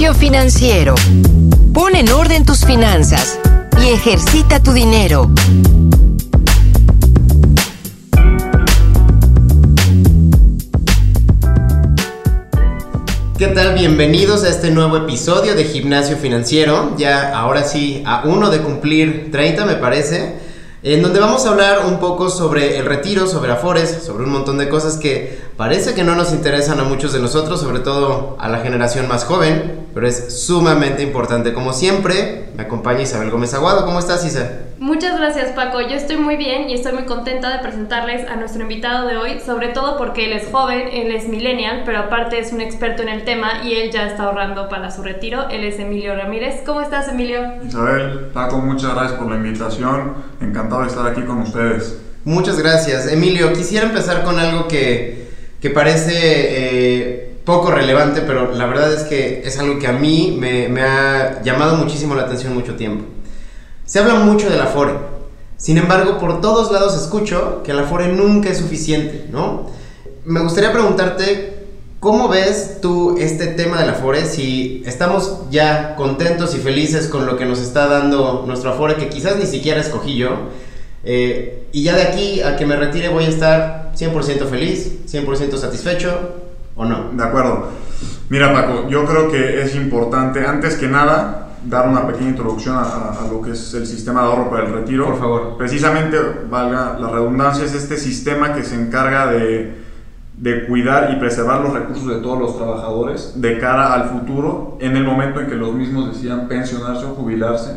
Gimnasio Financiero. Pon en orden tus finanzas y ejercita tu dinero. ¿Qué tal? Bienvenidos a este nuevo episodio de Gimnasio Financiero. Ya ahora sí, a uno de cumplir 30 me parece en donde vamos a hablar un poco sobre el retiro, sobre Afores, sobre un montón de cosas que parece que no nos interesan a muchos de nosotros, sobre todo a la generación más joven, pero es sumamente importante. Como siempre, me acompaña Isabel Gómez Aguado. ¿Cómo estás, Isa? Muchas gracias, Paco. Yo estoy muy bien y estoy muy contenta de presentarles a nuestro invitado de hoy, sobre todo porque él es joven, él es millennial, pero aparte es un experto en el tema y él ya está ahorrando para su retiro. Él es Emilio Ramírez. ¿Cómo estás, Emilio? Isabel, Paco, muchas gracias por la invitación. Encantado de estar aquí con ustedes. Muchas gracias. Emilio, quisiera empezar con algo que, que parece... Eh, poco relevante, pero la verdad es que es algo que a mí me, ha llamado muchísimo la atención mucho tiempo. Se habla mucho del Afore. Sin embargo, por todos lados escucho que el Afore nunca es suficiente, ¿no? Me gustaría preguntarte, ¿cómo ves tú este tema del Afore? Si estamos ya contentos y felices con lo que nos está dando nuestro Afore, que quizás ni siquiera escogí yo, eh, y ya de aquí a que me retire voy a estar 100% feliz, 100% satisfecho, ¿o no? De acuerdo. Mira Paco, yo creo que es importante, antes que nada, dar una pequeña introducción a, lo que es el sistema de ahorro para el retiro. Por favor. Precisamente, valga la redundancia, es este sistema que se encarga de, de, cuidar y preservar los recursos de todos los trabajadores de cara al futuro en el momento en que los mismos decidan pensionarse o jubilarse,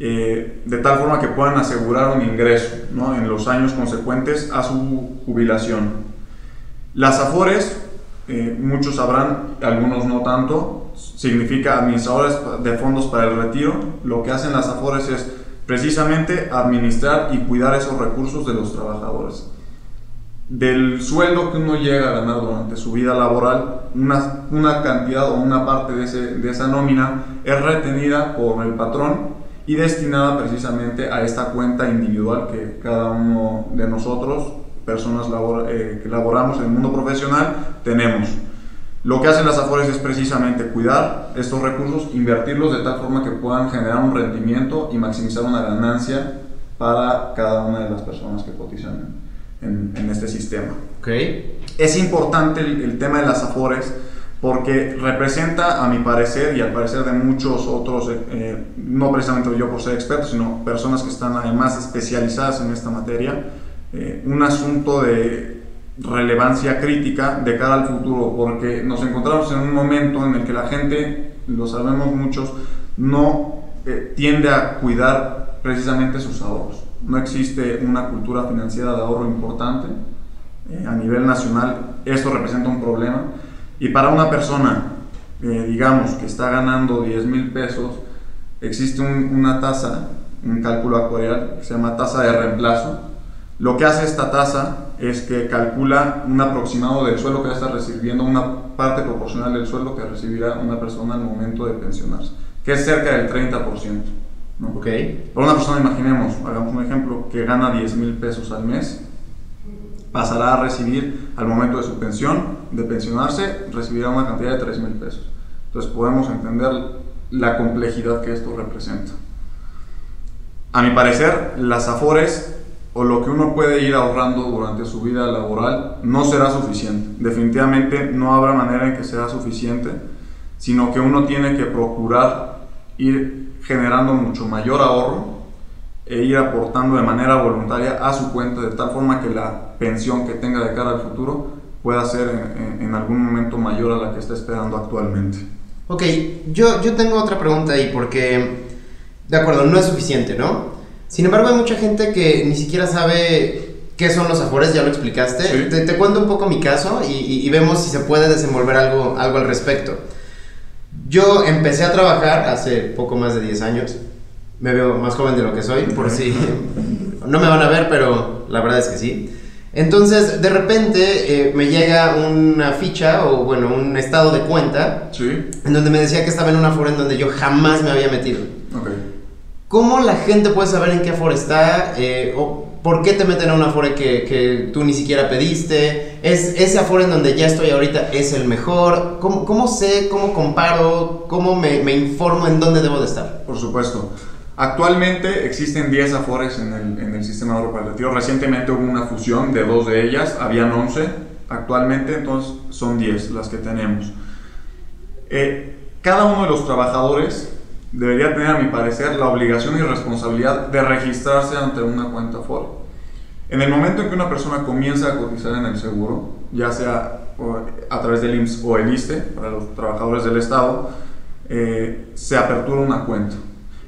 eh, de tal forma que puedan asegurar un ingreso ¿no? en los años consecuentes a su jubilación. Las AFORES, eh, muchos sabrán, algunos no tanto, significa administradores de fondos para el retiro. Lo que hacen las AFORES es precisamente administrar y cuidar esos recursos de los trabajadores. Del sueldo que uno llega a ganar durante su vida laboral, una, una cantidad o una parte de, ese, de esa nómina es retenida por el patrón y destinada precisamente a esta cuenta individual que cada uno de nosotros, personas eh, que laboramos en el mundo profesional, tenemos. Lo que hacen las AFORES es precisamente cuidar estos recursos, invertirlos de tal forma que puedan generar un rendimiento y maximizar una ganancia para cada una de las personas que cotizan en, en este sistema. Okay. Es importante el, tema de las AFORES porque representa, a mi parecer y al parecer de muchos otros, eh, eh, no precisamente yo por ser experto, sino personas que están además especializadas en esta materia, eh, un asunto de relevancia crítica de cara al futuro, porque nos encontramos en un momento en el que la gente, lo sabemos muchos, no eh, tiende a cuidar precisamente sus ahorros. No existe una cultura financiera de ahorro importante eh, a nivel nacional. Esto representa un problema. Y para una persona, eh, digamos, que está ganando 10 mil pesos, existe una tasa, un cálculo actuarial que se llama tasa de reemplazo. Lo que hace esta tasa es que calcula un aproximado del sueldo que va a estar recibiendo, una parte proporcional del sueldo que recibirá una persona al momento de pensionarse, que es cerca del 30%. ¿No? Okay. Para una persona, imaginemos, hagamos un ejemplo, que gana 10 mil pesos al mes, pasará a recibir al momento de su pensión, de pensionarse, recibirá una cantidad de 3 mil pesos. Entonces podemos entender la complejidad que esto representa. A mi parecer, las AFORES o lo que uno puede ir ahorrando durante su vida laboral no será suficiente. Definitivamente no habrá manera en que sea suficiente, sino que uno tiene que procurar ir generando mucho mayor ahorro e ir aportando de manera voluntaria a su cuenta de tal forma que la pensión que tenga de cara al futuro pueda ser en, en algún momento mayor a la que está esperando actualmente. Ok, yo, yo tengo otra pregunta ahí porque, de acuerdo, no es suficiente, ¿no? Sin embargo, hay mucha gente que ni siquiera sabe qué son los afores, ya lo explicaste. Te, cuento un poco mi caso y, vemos si se puede desenvolver algo, algo al respecto. Yo empecé a trabajar hace poco más de 10 años. Me veo más joven de lo que soy, por si no me van a ver, pero la verdad es que sí. Entonces, de repente eh, me llega una ficha o, bueno, un estado de cuenta en donde me decía que estaba en una afore en donde yo jamás me había metido. Okay. ¿Cómo la gente puede saber en qué Afore está? Eh, o ¿Por qué te meten a una Afore que, que, tú ni siquiera pediste? ¿Es ese Afore en donde ya estoy ahorita es el mejor? ¿Cómo, cómo sé, cómo comparo, cómo me, me, informo en dónde debo de estar? Por supuesto. Actualmente existen 10 Afores en el, en el sistema retiro. Recientemente hubo una fusión de dos de ellas, habían 11. Actualmente entonces son 10 las que tenemos. Eh, cada uno de los trabajadores debería tener, a mi parecer, la obligación y responsabilidad de registrarse ante una cuenta Afore. En el momento en que una persona comienza a cotizar en el seguro, ya sea a través del IMSS o el ISTE, para los trabajadores del Estado, eh, se apertura una cuenta.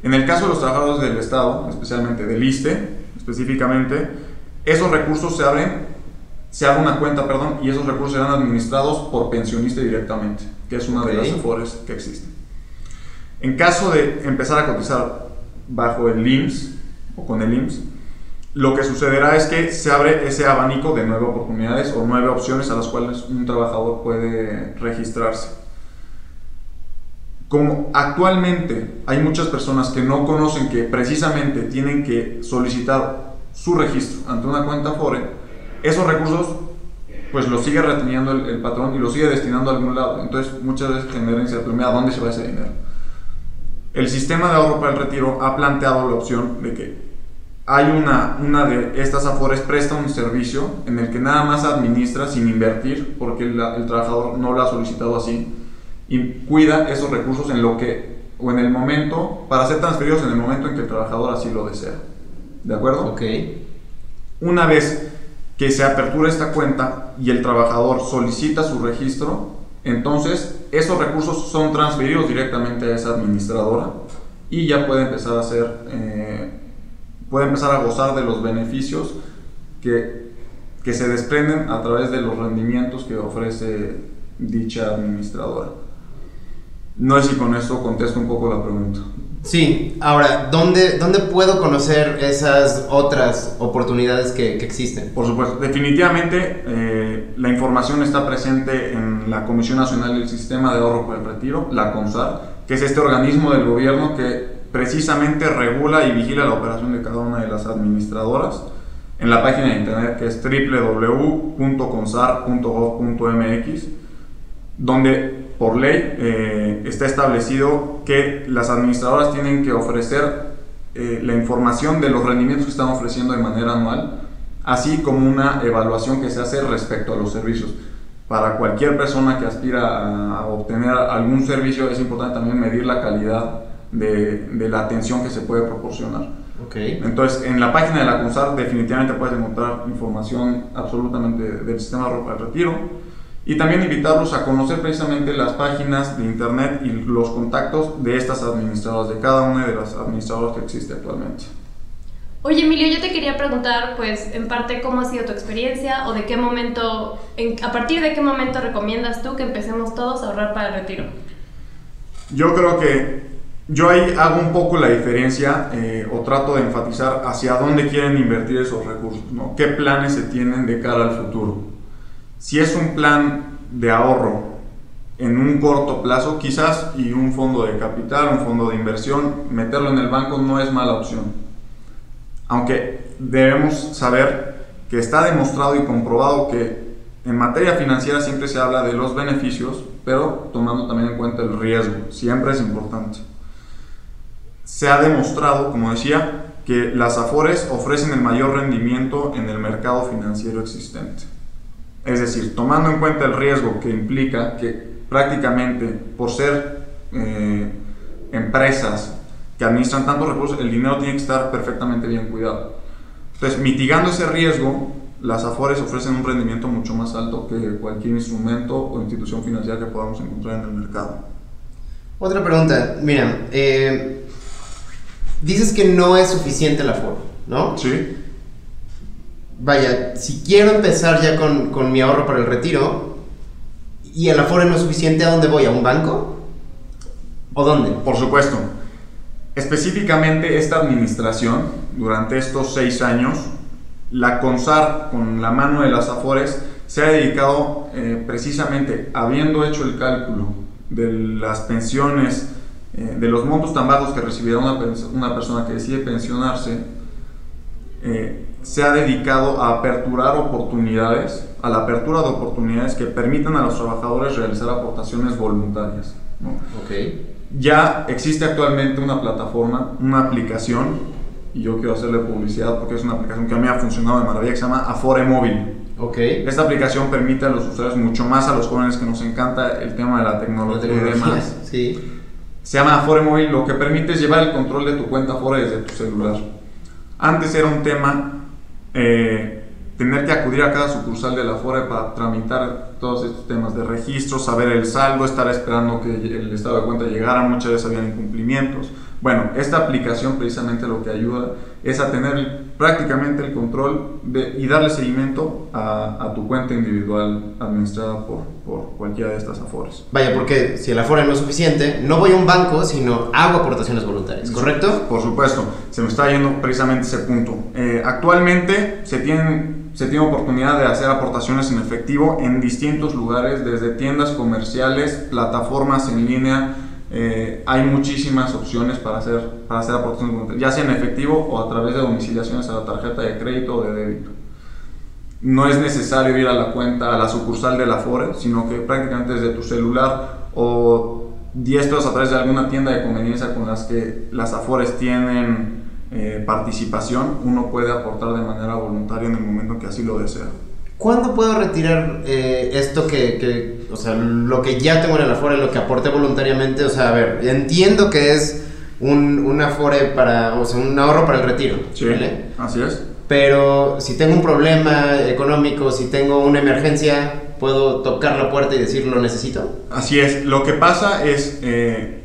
En el caso de los trabajadores del Estado, especialmente del ISTE, específicamente, esos recursos se abren, se abre una cuenta, perdón, y esos recursos serán administrados por pensionista directamente, que es una okay. de las afores que existen. En caso de empezar a cotizar bajo el IMSS o con el IMSS, lo que sucederá es que se abre ese abanico de nueve oportunidades o nueve opciones a las cuales un trabajador puede registrarse. Como actualmente hay muchas personas que no conocen que precisamente tienen que solicitar su registro ante una cuenta FORE, esos recursos pues los sigue reteniendo el, el patrón y los sigue destinando a algún lado. Entonces muchas veces genera incertidumbre a dónde se va ese dinero. El sistema de ahorro para el retiro ha planteado la opción de que hay una, una de estas afores presta un servicio en el que nada más administra sin invertir porque el, el trabajador no lo ha solicitado así y cuida esos recursos en lo que o en el momento para ser transferidos en el momento en que el trabajador así lo desea. ¿De acuerdo? Ok. Una vez que se apertura esta cuenta y el trabajador solicita su registro, entonces esos recursos son transferidos directamente a esa administradora y ya puede empezar a hacer eh, puede empezar a gozar de los beneficios que, que se desprenden a través de los rendimientos que ofrece dicha administradora. No sé si con esto contesto un poco la pregunta. Sí, ahora, ¿dónde, dónde puedo conocer esas otras oportunidades que, que existen? Por supuesto, definitivamente eh, la información está presente en la Comisión Nacional del Sistema de Ahorro para el Retiro, la CONSAR, que es este organismo del gobierno que precisamente regula y vigila la operación de cada una de las administradoras en la página de internet que es www.consar.gov.mx, donde por ley eh, está establecido que las administradoras tienen que ofrecer eh, la información de los rendimientos que están ofreciendo de manera anual, así como una evaluación que se hace respecto a los servicios. Para cualquier persona que aspira a obtener algún servicio es importante también medir la calidad de, de la atención que se puede proporcionar. Okay. Entonces, en la página de la CONSAR definitivamente puedes encontrar información absolutamente del sistema de ropa de retiro y también invitarlos a conocer precisamente las páginas de internet y los contactos de estas administradoras, de cada una de las administradoras que existe actualmente. Oye Emilio, yo te quería preguntar, pues, en parte, ¿cómo ha sido tu experiencia o de qué momento, en, a partir de qué momento recomiendas tú que empecemos todos a ahorrar para el retiro? Yo creo que yo ahí hago un poco la diferencia eh, o trato de enfatizar hacia dónde quieren invertir esos recursos, ¿no? qué planes se tienen de cara al futuro. Si es un plan de ahorro en un corto plazo, quizás, y un fondo de capital, un fondo de inversión, meterlo en el banco no es mala opción. Aunque debemos saber que está demostrado y comprobado que en materia financiera siempre se habla de los beneficios, pero tomando también en cuenta el riesgo, siempre es importante se ha demostrado, como decía, que las AFORES ofrecen el mayor rendimiento en el mercado financiero existente. Es decir, tomando en cuenta el riesgo que implica que prácticamente por ser eh, empresas que administran tantos recursos, el dinero tiene que estar perfectamente bien cuidado. Entonces, mitigando ese riesgo, las AFORES ofrecen un rendimiento mucho más alto que cualquier instrumento o institución financiera que podamos encontrar en el mercado. Otra pregunta, mira, eh, dices que no es suficiente la forma, ¿no? Sí. Vaya, si quiero empezar ya con, con mi ahorro para el retiro y el aforo no es suficiente, ¿a dónde voy? ¿A un banco? ¿O dónde? Por supuesto. Específicamente esta administración, durante estos seis años, la CONSAR, con la mano de las AFORES, se ha dedicado eh, precisamente, habiendo hecho el cálculo de las pensiones eh, de los montos tan bajos que recibirá una, una, persona que decide pensionarse, eh, se ha dedicado a aperturar oportunidades, a la apertura de oportunidades que permitan a los trabajadores realizar aportaciones voluntarias. ¿no? Ya existe actualmente una plataforma, una aplicación, y yo quiero hacerle publicidad porque es una aplicación que a mí ha funcionado de maravilla, que se llama Afore Móvil. Ok. Esta aplicación permite a los usuarios, mucho más a los jóvenes que nos encanta el tema de la tecnología y demás. Sí. Se llama Afore Móvil, lo que permite es llevar el control de tu cuenta Afore desde tu celular. Antes era un tema eh, tener que acudir a cada sucursal de la Afore para tramitar todos estos temas de registro, saber el saldo, estar esperando que el estado de cuenta llegara, muchas veces habían incumplimientos. Bueno, esta aplicación precisamente lo que ayuda es a tener prácticamente el control de, y darle seguimiento a, a, tu cuenta individual administrada por, por, cualquiera de estas afores. Vaya, porque si el afore no es suficiente, no voy a un banco, sino hago aportaciones voluntarias, ¿correcto? Por supuesto, se me está yendo precisamente ese punto. Eh, actualmente se tienen se tiene oportunidad de hacer aportaciones en efectivo en distintos lugares, desde tiendas comerciales, plataformas en línea, eh, hay muchísimas opciones para hacer, para hacer aportaciones ya sea en efectivo o a través de domiciliaciones a la tarjeta de crédito o de débito. No es necesario ir a la cuenta, a la sucursal de la Afore, sino que prácticamente desde tu celular o 10 pesos a través de alguna tienda de conveniencia con las que las Afores tienen eh, participación, uno puede aportar de manera voluntaria en el momento que así lo desea. ¿Cuándo puedo retirar eh, esto que, que, o sea, lo que ya tengo en el Afore, lo que aporté voluntariamente? O sea, a ver, entiendo que es un, un Afore para, o sea, un ahorro para el retiro. Sí, ¿vale? así es. Pero si tengo un problema económico, si tengo una emergencia, ¿puedo tocar la puerta y decir lo necesito? Así es. Lo que pasa es, eh,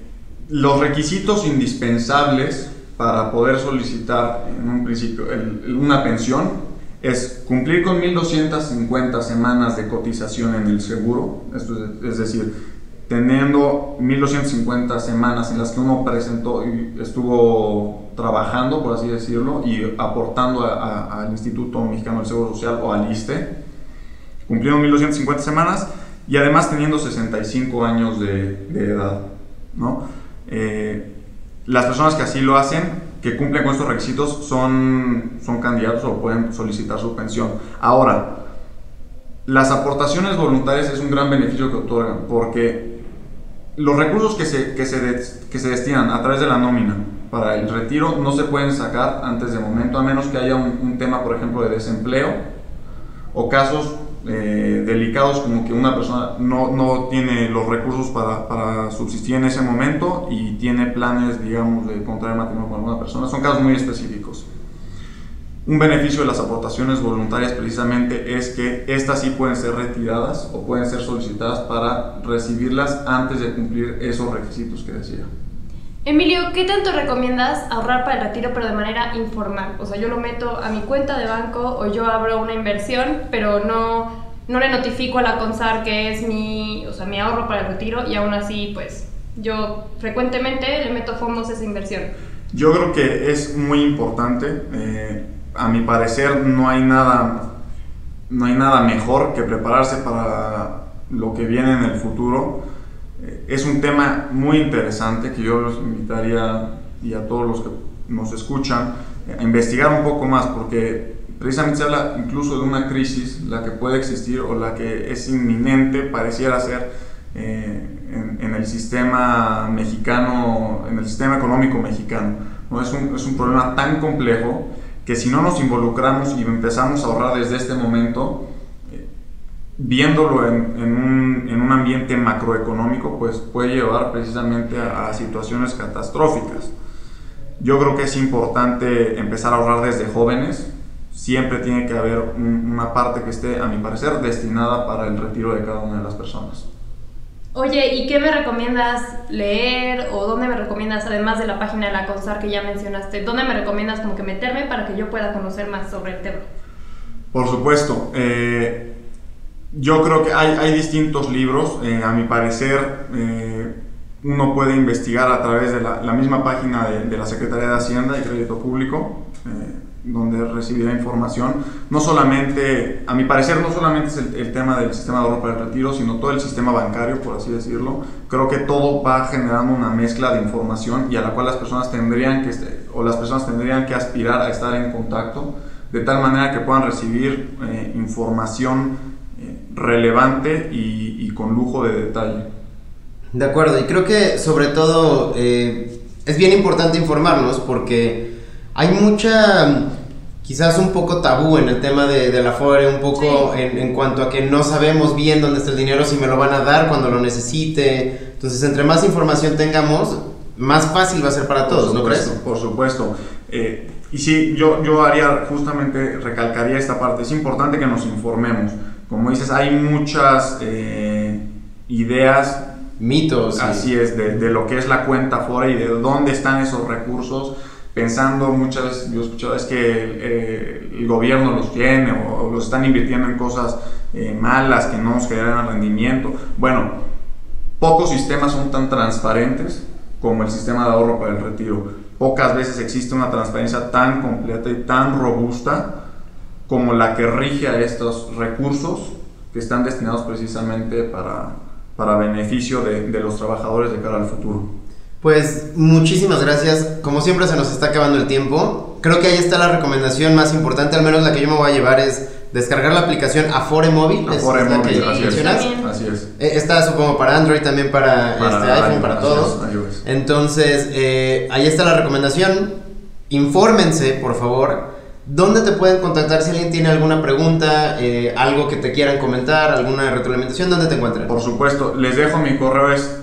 los requisitos indispensables para poder solicitar en un principio el, una pensión es cumplir con 1250 semanas de cotización en el seguro, es, decir, teniendo 1250 semanas en las que uno presentó y estuvo trabajando, por así decirlo, y aportando al Instituto Mexicano del Seguro Social o al ISTE, cumpliendo 1250 semanas y además teniendo 65 años de, de edad. ¿no? Eh, las personas que así lo hacen que cumplen con estos requisitos son, son candidatos o pueden solicitar su pensión. Ahora, las aportaciones voluntarias es un gran beneficio que otorgan porque los recursos que se, que se, que se destinan a través de la nómina para el retiro no se pueden sacar antes de momento, a menos que haya un, un tema, por ejemplo, de desempleo o casos eh, delicados como que una persona no, no tiene los recursos para, para, subsistir en ese momento y tiene planes, digamos, de contraer matrimonio con alguna persona. Son casos muy específicos. Un beneficio de las aportaciones voluntarias precisamente es que estas sí pueden ser retiradas o pueden ser solicitadas para recibirlas antes de cumplir esos requisitos que decía. Emilio, ¿qué tanto recomiendas ahorrar para el retiro pero de manera informal? O sea, yo lo meto a mi cuenta de banco o yo abro una inversión, pero no, no le notifico a la CONSAR que es mi, o sea, mi ahorro para el retiro y aún así, pues, yo frecuentemente le meto fondos a esa inversión. Yo creo que es muy importante. Eh, a mi parecer no hay nada, no hay nada mejor que prepararse para lo que viene en el futuro es un tema muy interesante que yo los invitaría y a todos los que nos escuchan a investigar un poco más porque precisamente se habla incluso de una crisis, la que puede existir o la que es inminente, pareciera ser eh, en, en, el sistema mexicano, en el sistema económico mexicano. ¿no? Es, un, es un problema tan complejo que si no nos involucramos y empezamos a ahorrar desde este momento, viéndolo en, en, un, en, un, ambiente macroeconómico, pues puede llevar precisamente a, a, situaciones catastróficas. Yo creo que es importante empezar a ahorrar desde jóvenes. Siempre tiene que haber un, una parte que esté, a mi parecer, destinada para el retiro de cada una de las personas. Oye, ¿y qué me recomiendas leer o dónde me recomiendas, además de la página de la CONSAR que ya mencionaste, dónde me recomiendas como que meterme para que yo pueda conocer más sobre el tema? Por supuesto. Eh, yo creo que hay, hay distintos libros, eh, a mi parecer eh, uno puede investigar a través de la, la misma página de, de, la Secretaría de Hacienda y Crédito Público, eh, donde recibirá información. No solamente, a mi parecer, no solamente es el, el, tema del sistema de ahorro para el retiro, sino todo el sistema bancario, por así decirlo. Creo que todo va generando una mezcla de información y a la cual las personas tendrían que o las personas tendrían que aspirar a estar en contacto de tal manera que puedan recibir eh, información relevante y, y, con lujo de detalle. De acuerdo, y creo que sobre todo eh, es bien importante informarnos porque hay mucha, quizás un poco tabú en el tema de, de la FORE, un poco Sí. en, en cuanto a que no sabemos bien dónde está el dinero, si me lo van a dar cuando lo necesite. Entonces, entre más información tengamos, más fácil va a ser para todos, ¿no por crees? supuesto, Por supuesto. Eh, y sí, yo, yo haría justamente, recalcaría esta parte. Es importante que nos informemos. Como dices, hay muchas eh, ideas, Mitos. así es, de, de lo que es la cuenta fuera y de dónde están esos recursos. Pensando muchas veces, yo he escuchado, es que eh, el gobierno los tiene o, o los están invirtiendo en cosas eh, malas que no nos generan rendimiento. Bueno, pocos sistemas son tan transparentes como el sistema de ahorro para el retiro. Pocas veces existe una transparencia tan completa y tan robusta como la que rige a estos recursos que están destinados precisamente para, para beneficio de, de los trabajadores de cara al futuro. Pues muchísimas gracias. Como siempre se nos está acabando el tiempo. Creo que ahí está la recomendación más importante, al menos la que yo me voy a llevar es descargar la aplicación Afore Móvil. Afore es Móvil, así es. Así. Eh, Está supongo para Android, también para, este, iPhone, para todos. iOS. Entonces, eh, ahí está la recomendación. Infórmense, por favor. ¿Dónde te pueden contactar si alguien tiene alguna pregunta, eh, algo que te quieran comentar, alguna retroalimentación? ¿Dónde te encuentran? Por supuesto, les dejo mi correo es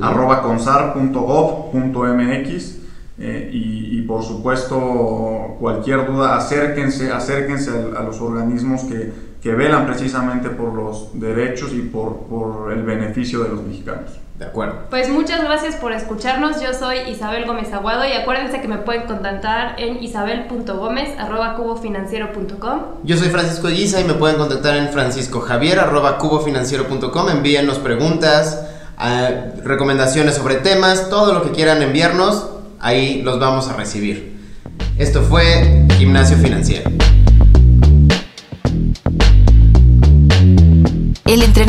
arroba consar.gov.mx eh, y, y por supuesto cualquier duda acérquense, acérquense a, a los organismos que, que velan precisamente por los derechos y por, por el beneficio de los mexicanos. De acuerdo. Pues muchas gracias por escucharnos. Yo soy Isabel Gómez Aguado y acuérdense que me pueden contactar en isabel.gómez.cubofinanciero.com. Yo soy Francisco Guisa y me pueden contactar en franciscojavier.cubofinanciero.com. Envíennos preguntas, eh, recomendaciones sobre temas, todo lo que quieran enviarnos, ahí los vamos a recibir. Esto fue Gimnasio Financiero.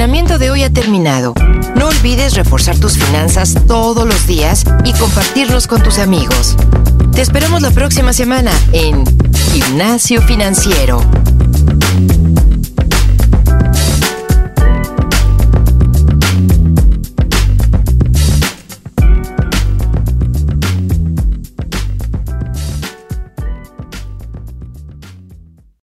Entrenamiento de hoy ha terminado. No olvides reforzar tus finanzas todos los días y compartirlos con tus amigos. Te esperamos la próxima semana en Gimnasio Financiero.